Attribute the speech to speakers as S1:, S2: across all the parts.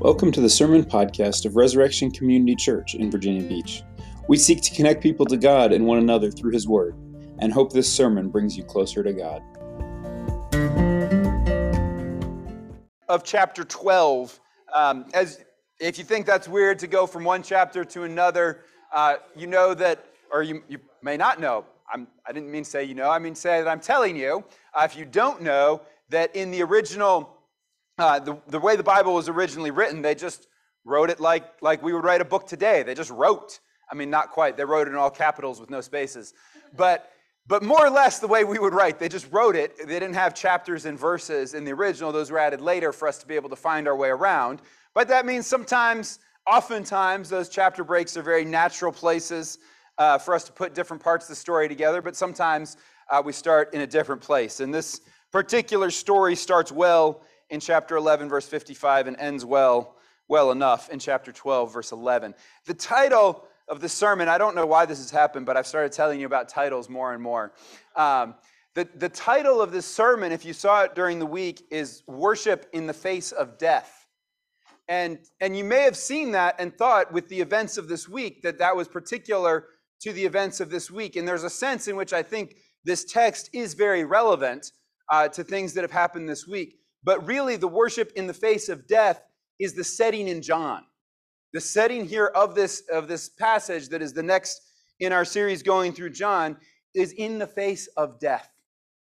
S1: Welcome to the Sermon Podcast of Resurrection Community Church in Virginia Beach. We seek to connect people to God and one another through His Word, and hope this sermon brings you closer to God.
S2: Of chapter 12. Um, as if you think that's weird to go from one chapter to another, uh, you know that, or you, you may not know. I'm, I did not mean say you know, I mean say that I'm telling you. Uh, if you don't know, that in the original uh, the, the way the Bible was originally written, they just wrote it like, like we would write a book today. They just wrote. I mean, not quite. They wrote it in all capitals with no spaces. But, but more or less the way we would write. They just wrote it. They didn't have chapters and verses in the original. Those were added later for us to be able to find our way around. But that means sometimes, oftentimes, those chapter breaks are very natural places uh, for us to put different parts of the story together. But sometimes uh, we start in a different place. And this particular story starts well in chapter 11, verse 55, and ends well, well enough in chapter 12, verse 11. The title of the sermon, I don't know why this has happened, but I've started telling you about titles more and more. Um, the, the title of this sermon, if you saw it during the week, is Worship in the Face of Death. And, and you may have seen that and thought with the events of this week that that was particular to the events of this week. And there's a sense in which I think this text is very relevant uh, to things that have happened this week. But really, the worship in the face of death is the setting in John. The setting here of this, of this passage that is the next in our series going through John is in the face of death.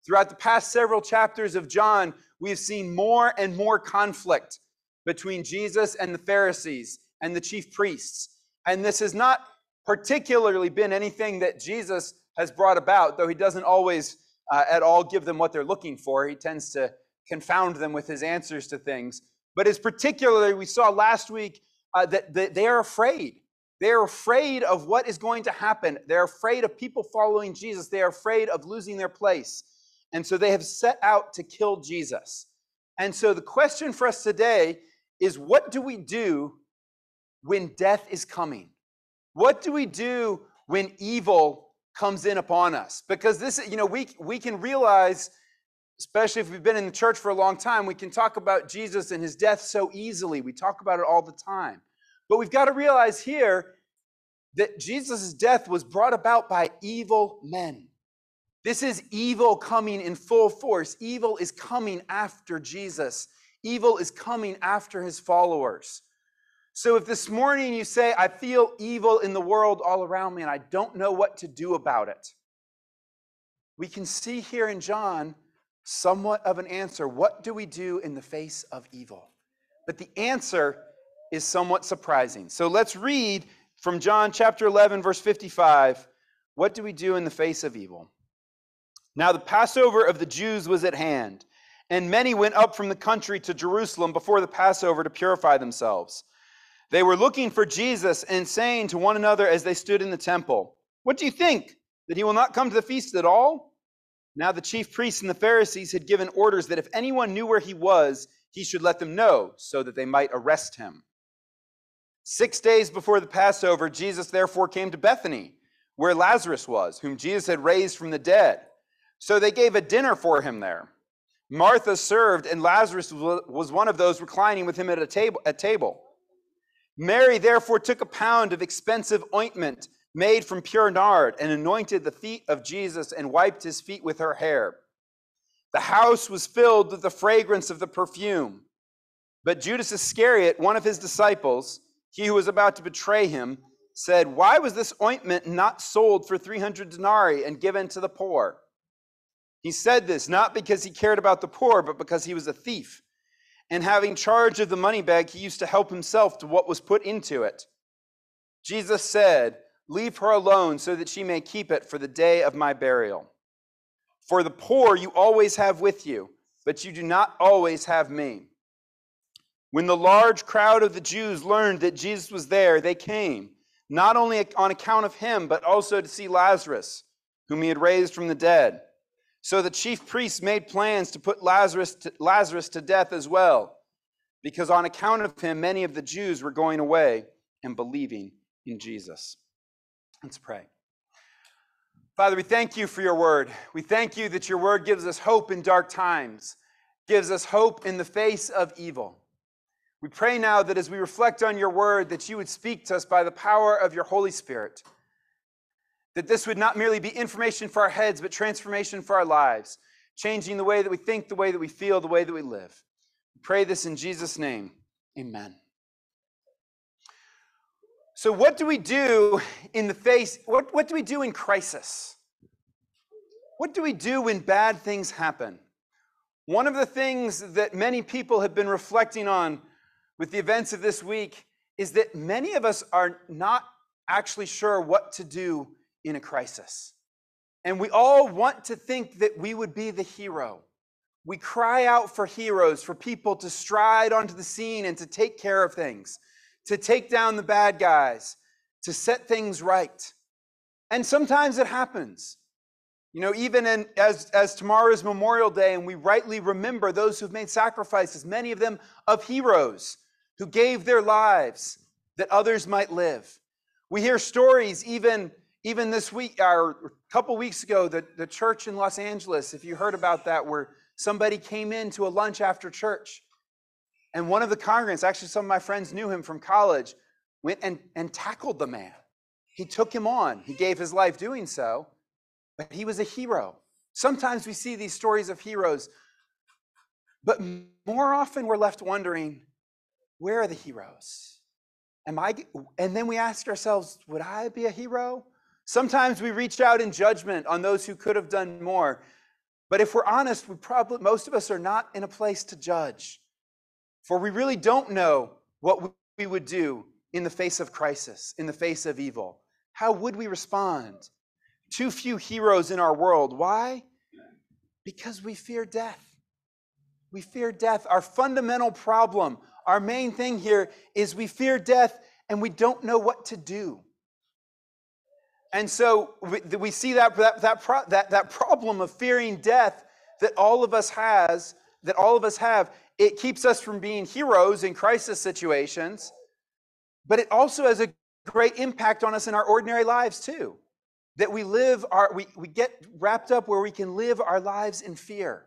S2: Throughout the past several chapters of John, we have seen more and more conflict between Jesus and the Pharisees and the chief priests. And this has not particularly been anything that Jesus has brought about, though he doesn't always uh, at all give them what they're looking for. He tends to confound them with his answers to things. But as particularly, we saw last week uh, that, that they are afraid. They are afraid of what is going to happen. They're afraid of people following Jesus. They are afraid of losing their place. And so they have set out to kill Jesus. And so the question for us today is what do we do when death is coming? What do we do when evil comes in upon us? Because this, is, you know, we, we can realize especially if we've been in the church for a long time, we can talk about Jesus and his death so easily. We talk about it all the time. But we've got to realize here that Jesus' death was brought about by evil men. This is evil coming in full force. Evil is coming after Jesus, evil is coming after his followers. So if this morning you say, I feel evil in the world all around me and I don't know what to do about it, we can see here in John somewhat of an answer. What do we do in the face of evil? But the answer is somewhat surprising. So let's read from John chapter 11, verse 55. What do we do in the face of evil? Now, the Passover of the Jews was at hand, and many went up from the country to Jerusalem before the Passover to purify themselves. They were looking for Jesus and saying to one another as they stood in the temple, What do you think? That he will not come to the feast at all? Now the chief priests and the Pharisees had given orders that if anyone knew where he was, he should let them know, so that they might arrest him. Six days before the Passover, Jesus therefore came to Bethany, where Lazarus was, whom Jesus had raised from the dead. So they gave a dinner for him there. Martha served, and Lazarus was one of those reclining with him at a table. At table. Mary therefore took a pound of expensive ointment made from pure nard and anointed the feet of Jesus and wiped his feet with her hair. The house was filled with the fragrance of the perfume. But Judas Iscariot, one of his disciples, he who was about to betray him, said, Why was this ointment not sold for 300 denarii and given to the poor? He said this not because he cared about the poor, but because he was a thief. And having charge of the money bag, he used to help himself to what was put into it. Jesus said, Leave her alone so that she may keep it for the day of my burial. For the poor you always have with you, but you do not always have me. When the large crowd of the Jews learned that Jesus was there, they came, not only on account of him, but also to see Lazarus, whom he had raised from the dead. So the chief priests made plans to put Lazarus to, Lazarus to death as well, because on account of him, many of the Jews were going away and believing in Jesus. Let's pray. Father, we thank you for your word. We thank you that your word gives us hope in dark times, gives us hope in the face of evil. We pray now that as we reflect on your word, that you would speak to us by the power of your Holy Spirit. That this would not merely be information for our heads, but transformation for our lives, changing the way that we think, the way that we feel, the way that we live. We pray this in Jesus' name. Amen. So, what do we do in the face? What, what do we do in crisis? What do we do when bad things happen? One of the things that many people have been reflecting on with the events of this week is that many of us are not actually sure what to do in a crisis. And we all want to think that we would be the hero. We cry out for heroes, for people to stride onto the scene and to take care of things to take down the bad guys, to set things right. And sometimes it happens. You know, even in, as, as tomorrow is Memorial Day, and we rightly remember those who've made sacrifices, many of them of heroes who gave their lives that others might live. We hear stories even, even this week, or a couple weeks ago, the, the church in Los Angeles, if you heard about that, where somebody came into a lunch after church and one of the congregants, actually, some of my friends knew him from college, went and, and tackled the man. He took him on. He gave his life doing so, but he was a hero. Sometimes we see these stories of heroes, but more often we're left wondering where are the heroes? Am I, and then we ask ourselves, would I be a hero? Sometimes we reach out in judgment on those who could have done more. But if we're honest, we probably most of us are not in a place to judge. For we really don't know what we would do in the face of crisis, in the face of evil. How would we respond? Too few heroes in our world. Why? Because we fear death. We fear death. Our fundamental problem, our main thing here is we fear death and we don't know what to do. And so we, we see that, that, that, that, that problem of fearing death that all of us has, that all of us have, it keeps us from being heroes in crisis situations, but it also has a great impact on us in our ordinary lives too. That we live our, we, we get wrapped up where we can live our lives in fear.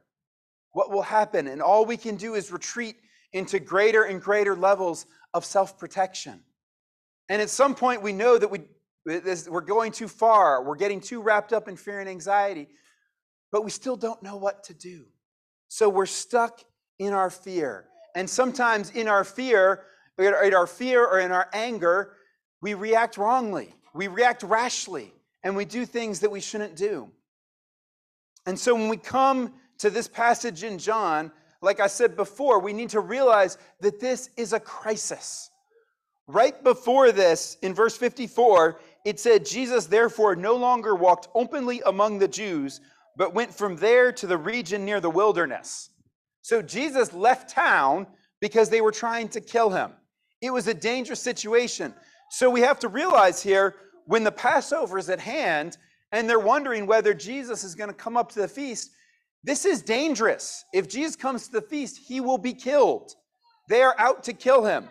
S2: What will happen? And all we can do is retreat into greater and greater levels of self protection. And at some point, we know that we, we're going too far. We're getting too wrapped up in fear and anxiety, but we still don't know what to do. So we're stuck in our fear. And sometimes in our fear, in our fear or in our anger, we react wrongly. We react rashly and we do things that we shouldn't do. And so when we come to this passage in John, like I said before, we need to realize that this is a crisis. Right before this, in verse 54, it said, Jesus therefore no longer walked openly among the Jews, but went from there to the region near the wilderness. So Jesus left town because they were trying to kill him. It was a dangerous situation. So we have to realize here when the Passover is at hand and they're wondering whether Jesus is going to come up to the feast, this is dangerous. If Jesus comes to the feast, he will be killed. They are out to kill him.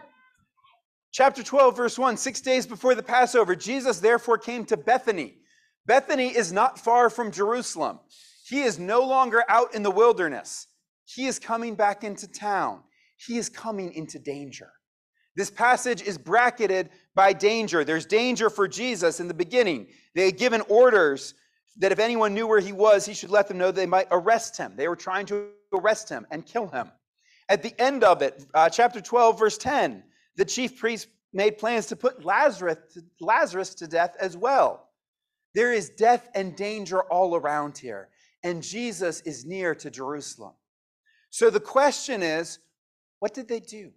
S2: Chapter 12, verse 1 Six days before the Passover, Jesus therefore came to Bethany. Bethany is not far from Jerusalem. He is no longer out in the wilderness. He is coming back into town. He is coming into danger. This passage is bracketed by danger. There's danger for Jesus in the beginning. They had given orders that if anyone knew where he was, he should let them know they might arrest him. They were trying to arrest him and kill him. At the end of it, uh, chapter 12, verse 10, the chief priest made plans to put Lazarus to, Lazarus to death as well. There is death and danger all around here, and Jesus is near to Jerusalem. So the question is what did they do?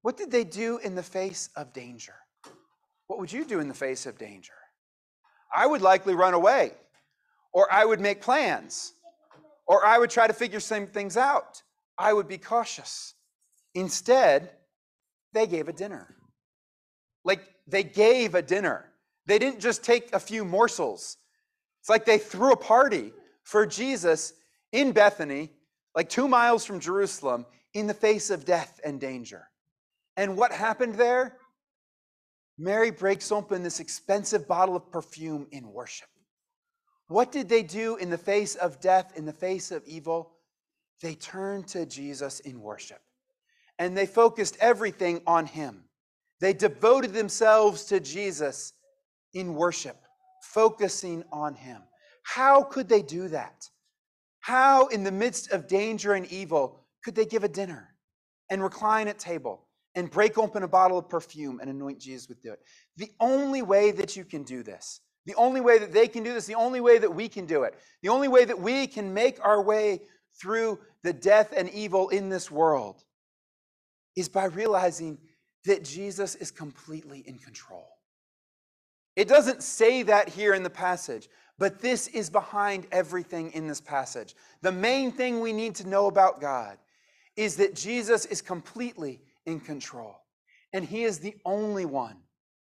S2: What did they do in the face of danger? What would you do in the face of danger? I would likely run away, or I would make plans, or I would try to figure some things out. I would be cautious. Instead, they gave a dinner. Like they gave a dinner. They didn't just take a few morsels. It's like they threw a party for Jesus in Bethany like two miles from Jerusalem, in the face of death and danger. And what happened there? Mary breaks open this expensive bottle of perfume in worship. What did they do in the face of death, in the face of evil? They turned to Jesus in worship. and they focused everything on him. They devoted themselves to Jesus in worship, focusing on him. How could they do that? How, in the midst of danger and evil, could they give a dinner and recline at table and break open a bottle of perfume and anoint Jesus with it? The only way that you can do this, the only way that they can do this, the only way that we can do it, the only way that we can make our way through the death and evil in this world is by realizing that Jesus is completely in control. It doesn't say that here in the passage, but this is behind everything in this passage. The main thing we need to know about God is that Jesus is completely in control, and He is the only one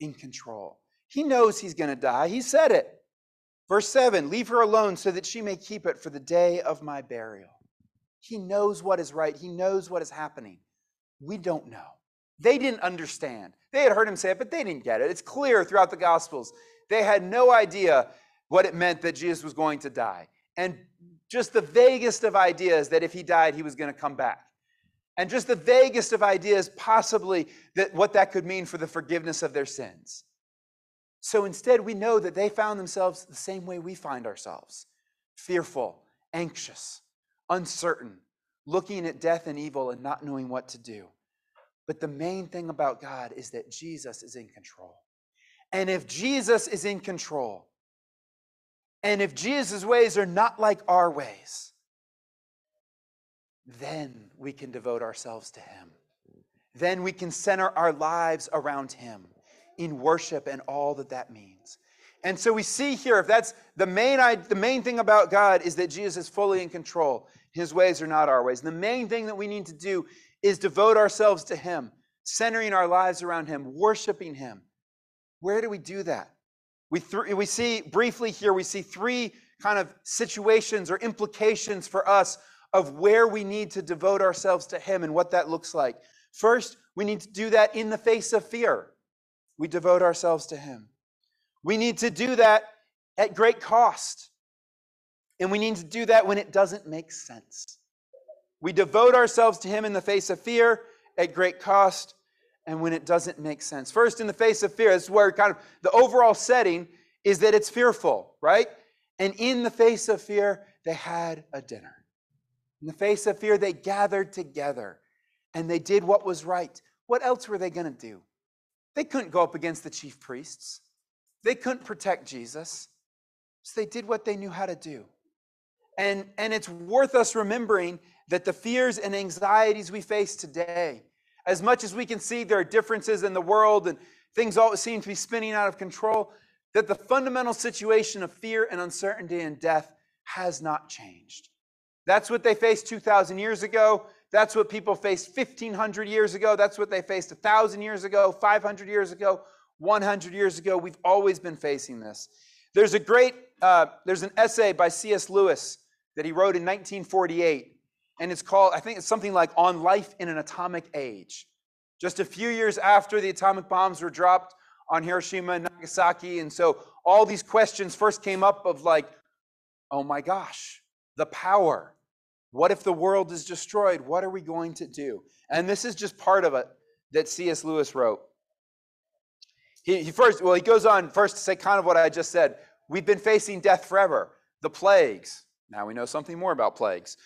S2: in control. He knows He's going to die, He said it. Verse 7 Leave her alone so that she may keep it for the day of my burial. He knows what is right, He knows what is happening. We don't know. They didn't understand. They had heard him say it, but they didn't get it. It's clear throughout the Gospels. They had no idea what it meant that Jesus was going to die. And just the vaguest of ideas that if he died, he was going to come back. And just the vaguest of ideas, possibly, that what that could mean for the forgiveness of their sins. So instead, we know that they found themselves the same way we find ourselves fearful, anxious, uncertain, looking at death and evil and not knowing what to do. But the main thing about God is that Jesus is in control. And if Jesus is in control, and if Jesus' ways are not like our ways, then we can devote ourselves to Him. Then we can center our lives around Him in worship and all that that means. And so we see here, if that's the main, the main thing about God is that Jesus is fully in control. His ways are not our ways. And the main thing that we need to do is devote ourselves to Him, centering our lives around Him, worshiping Him. Where do we do that? We, th- we see briefly here, we see three kind of situations or implications for us of where we need to devote ourselves to Him and what that looks like. First, we need to do that in the face of fear. We devote ourselves to Him. We need to do that at great cost. And we need to do that when it doesn't make sense. We devote ourselves to Him in the face of fear at great cost and when it doesn't make sense. First, in the face of fear, this is where kind of the overall setting is that it's fearful, right? And in the face of fear, they had a dinner. In the face of fear, they gathered together and they did what was right. What else were they going to do? They couldn't go up against the chief priests, they couldn't protect Jesus. So they did what they knew how to do. And, and it's worth us remembering that the fears and anxieties we face today, as much as we can see there are differences in the world and things always seem to be spinning out of control, that the fundamental situation of fear and uncertainty and death has not changed. That's what they faced 2,000 years ago. That's what people faced 1,500 years ago. That's what they faced 1,000 years ago, 500 years ago, 100 years ago. We've always been facing this. There's a great, uh, there's an essay by C.S. Lewis that he wrote in 1948 and it's called, I think it's something like On Life in an Atomic Age. Just a few years after the atomic bombs were dropped on Hiroshima and Nagasaki. And so all these questions first came up of like, oh my gosh, the power. What if the world is destroyed? What are we going to do? And this is just part of it that C.S. Lewis wrote. He, he first, well, he goes on first to say kind of what I just said. We've been facing death forever, the plagues. Now we know something more about plagues.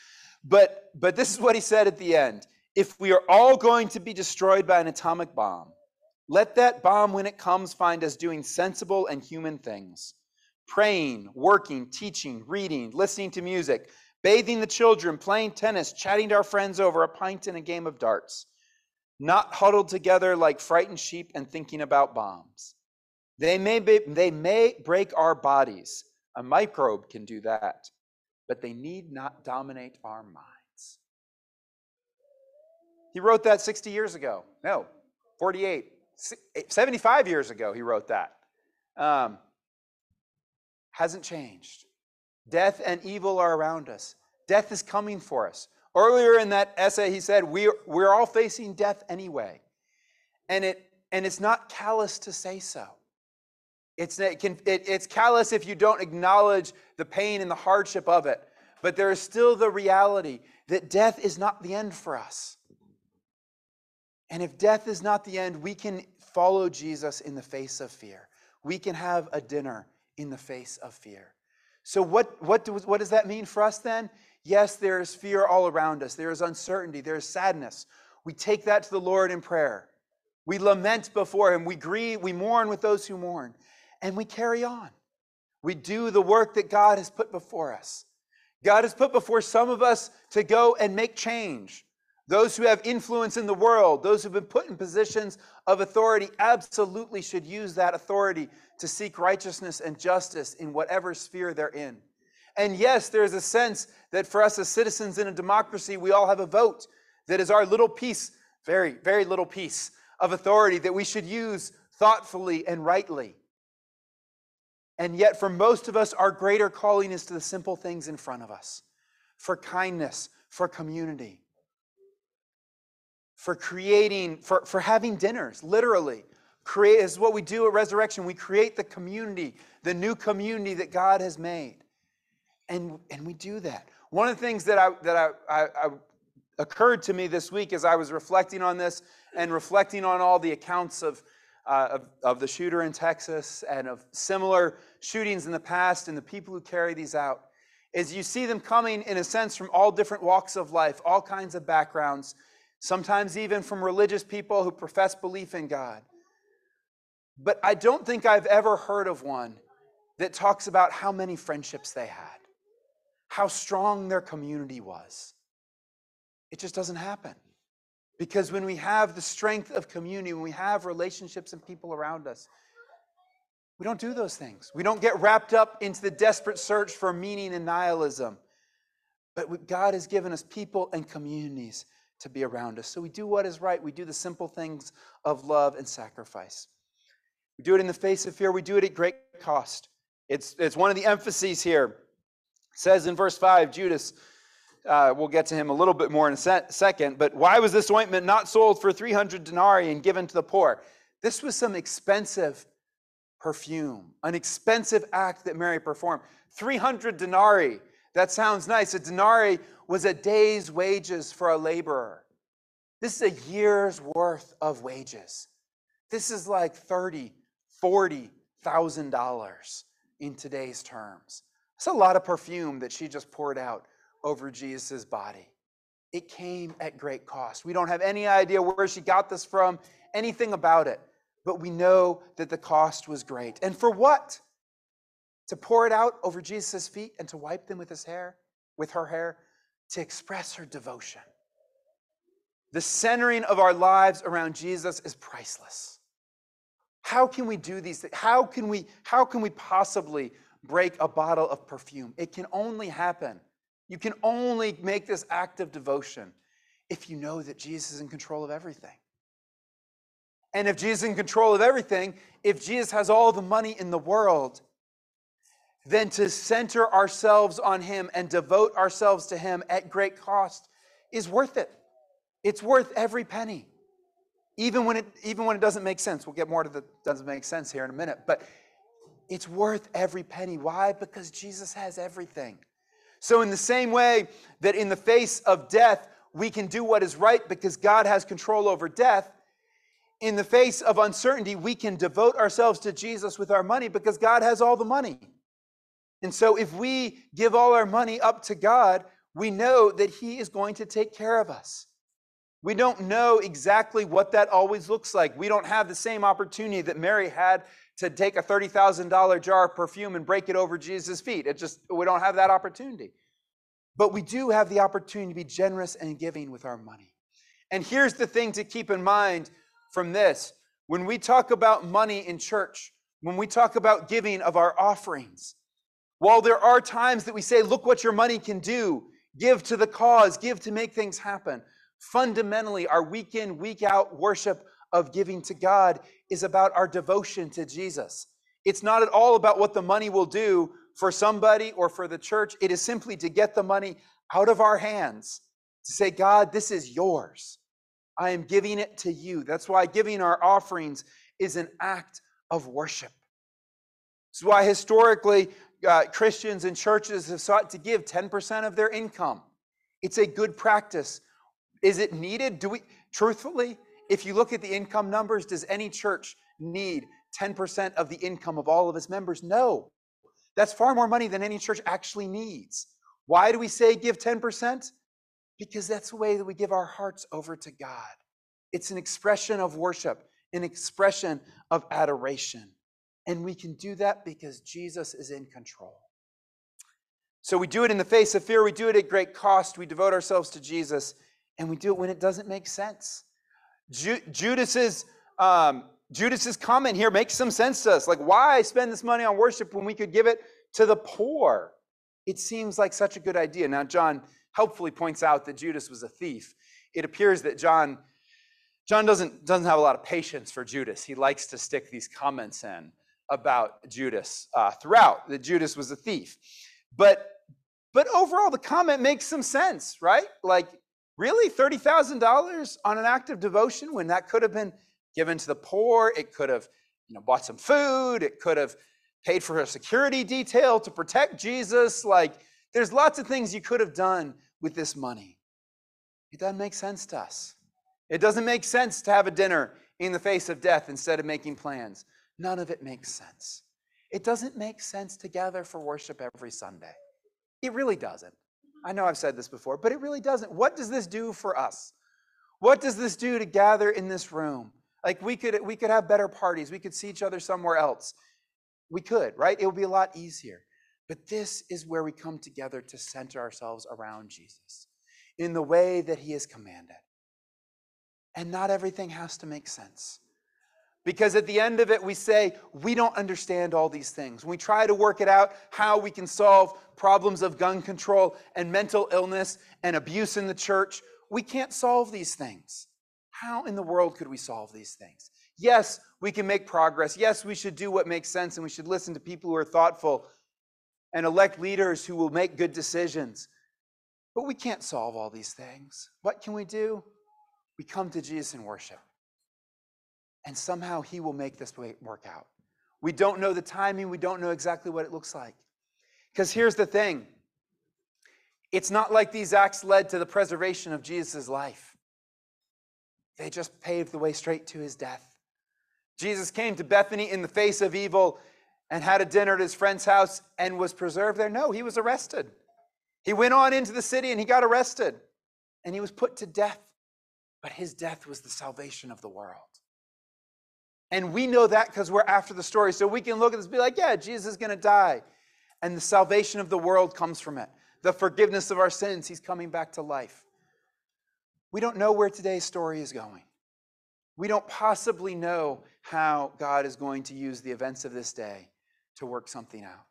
S2: But, but this is what he said at the end. If we are all going to be destroyed by an atomic bomb, let that bomb, when it comes, find us doing sensible and human things praying, working, teaching, reading, listening to music, bathing the children, playing tennis, chatting to our friends over a pint and a game of darts, not huddled together like frightened sheep and thinking about bombs. They may, be, they may break our bodies. A microbe can do that but they need not dominate our minds. He wrote that 60 years ago. No, 48, 75 years ago, he wrote that. Um, hasn't changed. Death and evil are around us. Death is coming for us. Earlier in that essay, he said, we're, we're all facing death anyway. And, it, and it's not callous to say so. It's, it can, it, it's callous if you don't acknowledge the pain and the hardship of it. But there is still the reality that death is not the end for us. And if death is not the end, we can follow Jesus in the face of fear. We can have a dinner in the face of fear. So, what, what, do, what does that mean for us then? Yes, there is fear all around us, there is uncertainty, there is sadness. We take that to the Lord in prayer. We lament before Him, we grieve, we mourn with those who mourn, and we carry on. We do the work that God has put before us. God has put before some of us to go and make change. Those who have influence in the world, those who've been put in positions of authority, absolutely should use that authority to seek righteousness and justice in whatever sphere they're in. And yes, there's a sense that for us as citizens in a democracy, we all have a vote that is our little piece, very, very little piece of authority that we should use thoughtfully and rightly. And yet, for most of us, our greater calling is to the simple things in front of us for kindness, for community, for creating, for, for having dinners, literally. Create is what we do at Resurrection. We create the community, the new community that God has made. And, and we do that. One of the things that I that I, I, I occurred to me this week as I was reflecting on this and reflecting on all the accounts of, uh, of, of, the shooter in Texas and of similar shootings in the past and the people who carry these out is you see them coming in a sense from all different walks of life, all kinds of backgrounds, sometimes even from religious people who profess belief in God. But I don't think I've ever heard of one that talks about how many friendships they had, how strong their community was. It just doesn't happen. Because when we have the strength of community, when we have relationships and people around us, we don't do those things. We don't get wrapped up into the desperate search for meaning and nihilism. But God has given us people and communities to be around us. So we do what is right. We do the simple things of love and sacrifice. We do it in the face of fear. We do it at great cost. It's, it's one of the emphases here. It says in verse 5 Judas uh, we'll get to him a little bit more in a se- second. But why was this ointment not sold for 300 denarii and given to the poor? This was some expensive perfume, an expensive act that Mary performed. 300 denarii. That sounds nice. A denarii was a day's wages for a laborer. This is a year's worth of wages. This is like 30, 40,000 dollars in today's terms. It's a lot of perfume that she just poured out over Jesus' body. It came at great cost. We don't have any idea where she got this from, anything about it, but we know that the cost was great. And for what? To pour it out over Jesus' feet and to wipe them with his hair, with her hair, to express her devotion. The centering of our lives around Jesus is priceless. How can we do these things? How can we, how can we possibly break a bottle of perfume? It can only happen you can only make this act of devotion if you know that Jesus is in control of everything. And if Jesus is in control of everything, if Jesus has all the money in the world, then to center ourselves on Him and devote ourselves to Him at great cost is worth it. It's worth every penny. Even when it, even when it doesn't make sense. We'll get more to the doesn't make sense here in a minute. But it's worth every penny. Why? Because Jesus has everything. So, in the same way that in the face of death, we can do what is right because God has control over death, in the face of uncertainty, we can devote ourselves to Jesus with our money because God has all the money. And so, if we give all our money up to God, we know that He is going to take care of us. We don't know exactly what that always looks like. We don't have the same opportunity that Mary had to take a $30,000 jar of perfume and break it over Jesus' feet. It just, we don't have that opportunity. But we do have the opportunity to be generous and giving with our money. And here's the thing to keep in mind from this when we talk about money in church, when we talk about giving of our offerings, while there are times that we say, look what your money can do, give to the cause, give to make things happen, fundamentally, our week in, week out worship of giving to God is about our devotion to Jesus. It's not at all about what the money will do for somebody or for the church. It is simply to get the money out of our hands to say, God, this is yours. I am giving it to you. That's why giving our offerings is an act of worship. This is why historically uh, Christians and churches have sought to give 10% of their income. It's a good practice. Is it needed? Do we truthfully? If you look at the income numbers, does any church need 10% of the income of all of its members? No. That's far more money than any church actually needs. Why do we say give 10%? Because that's the way that we give our hearts over to God. It's an expression of worship, an expression of adoration. And we can do that because Jesus is in control. So we do it in the face of fear, we do it at great cost, we devote ourselves to Jesus, and we do it when it doesn't make sense. Ju- Judas's um, Judas's comment here makes some sense to us. Like, why spend this money on worship when we could give it to the poor? It seems like such a good idea. Now, John helpfully points out that Judas was a thief. It appears that John John doesn't, doesn't have a lot of patience for Judas. He likes to stick these comments in about Judas uh, throughout, that Judas was a thief. But, but overall, the comment makes some sense, right? Like, really? $30,000 on an act of devotion when that could have been given to the poor? It could have you know, bought some food. It could have paid for a security detail to protect Jesus. Like, there's lots of things you could have done with this money. It doesn't make sense to us. It doesn't make sense to have a dinner in the face of death instead of making plans. None of it makes sense. It doesn't make sense to gather for worship every Sunday. It really doesn't. I know I've said this before, but it really doesn't. What does this do for us? What does this do to gather in this room? Like we could we could have better parties. We could see each other somewhere else. We could, right? It would be a lot easier. But this is where we come together to center ourselves around Jesus in the way that he has commanded. And not everything has to make sense. Because at the end of it, we say, we don't understand all these things. we try to work it out, how we can solve problems of gun control and mental illness and abuse in the church, we can't solve these things. How in the world could we solve these things? Yes, we can make progress. Yes, we should do what makes sense and we should listen to people who are thoughtful and elect leaders who will make good decisions. But we can't solve all these things. What can we do? we come to Jesus in worship. And somehow he will make this work out. We don't know the timing, we don't know exactly what it looks like. Because here's the thing it's not like these acts led to the preservation of Jesus' life, they just paved the way straight to his death. Jesus came to Bethany in the face of evil and had a dinner at his friend's house and was preserved there. No, he was arrested. He went on into the city and he got arrested and he was put to death but his death was the salvation of the world. And we know that because we're after the story. So we can look at this be like, yeah, Jesus is going to die. And the salvation of the world comes from it. The forgiveness of our sins, he's coming back to life. We don't know where today's story is going. We don't possibly know how God is going to use the events of this day to work something out.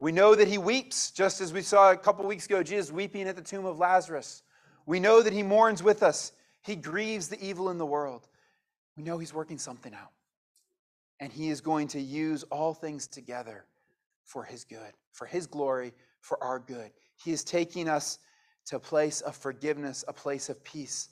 S2: We know that he weeps, just as we saw a couple weeks ago, Jesus weeping at the tomb of Lazarus. We know that He mourns with us, He grieves the evil in the world. We know He's working something out. And He is going to use all things together for His good, for His glory, for our good. He is taking us to a place of forgiveness, a place of peace,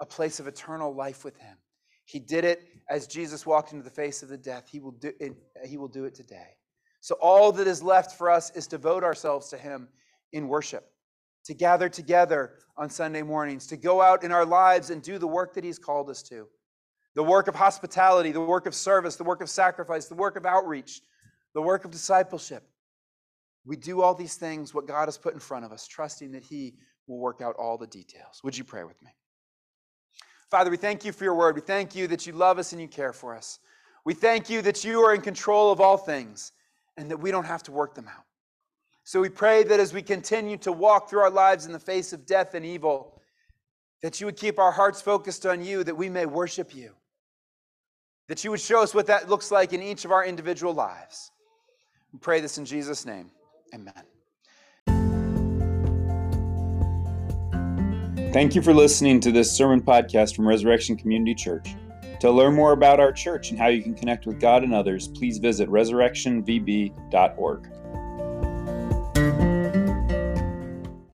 S2: a place of eternal life with Him. He did it as Jesus walked into the face of the death. He will do it, he will do it today. So all that is left for us is to devote ourselves to Him in worship to gather together on Sunday mornings, to go out in our lives and do the work that He's called us to the work of hospitality, the work of service, the work of sacrifice, the work of outreach, the work of discipleship. We do all these things, what God has put in front of us, trusting that He will work out all the details. Would you pray with me? Father, we thank you for your word. We thank you that you love us and you care for us. We thank you that you are in control of all things and that we don't have to work them out. So we pray that as we continue to walk through our lives in the face of death and evil, that you would keep our hearts focused on you, that we may worship you. That you would show us what that looks like in each of our individual lives. We pray this in Jesus' name. Amen.
S1: Thank you for listening to this sermon podcast from Resurrection Community Church. To learn more about our church and how you can connect with God and others, please visit resurrectionvb.org.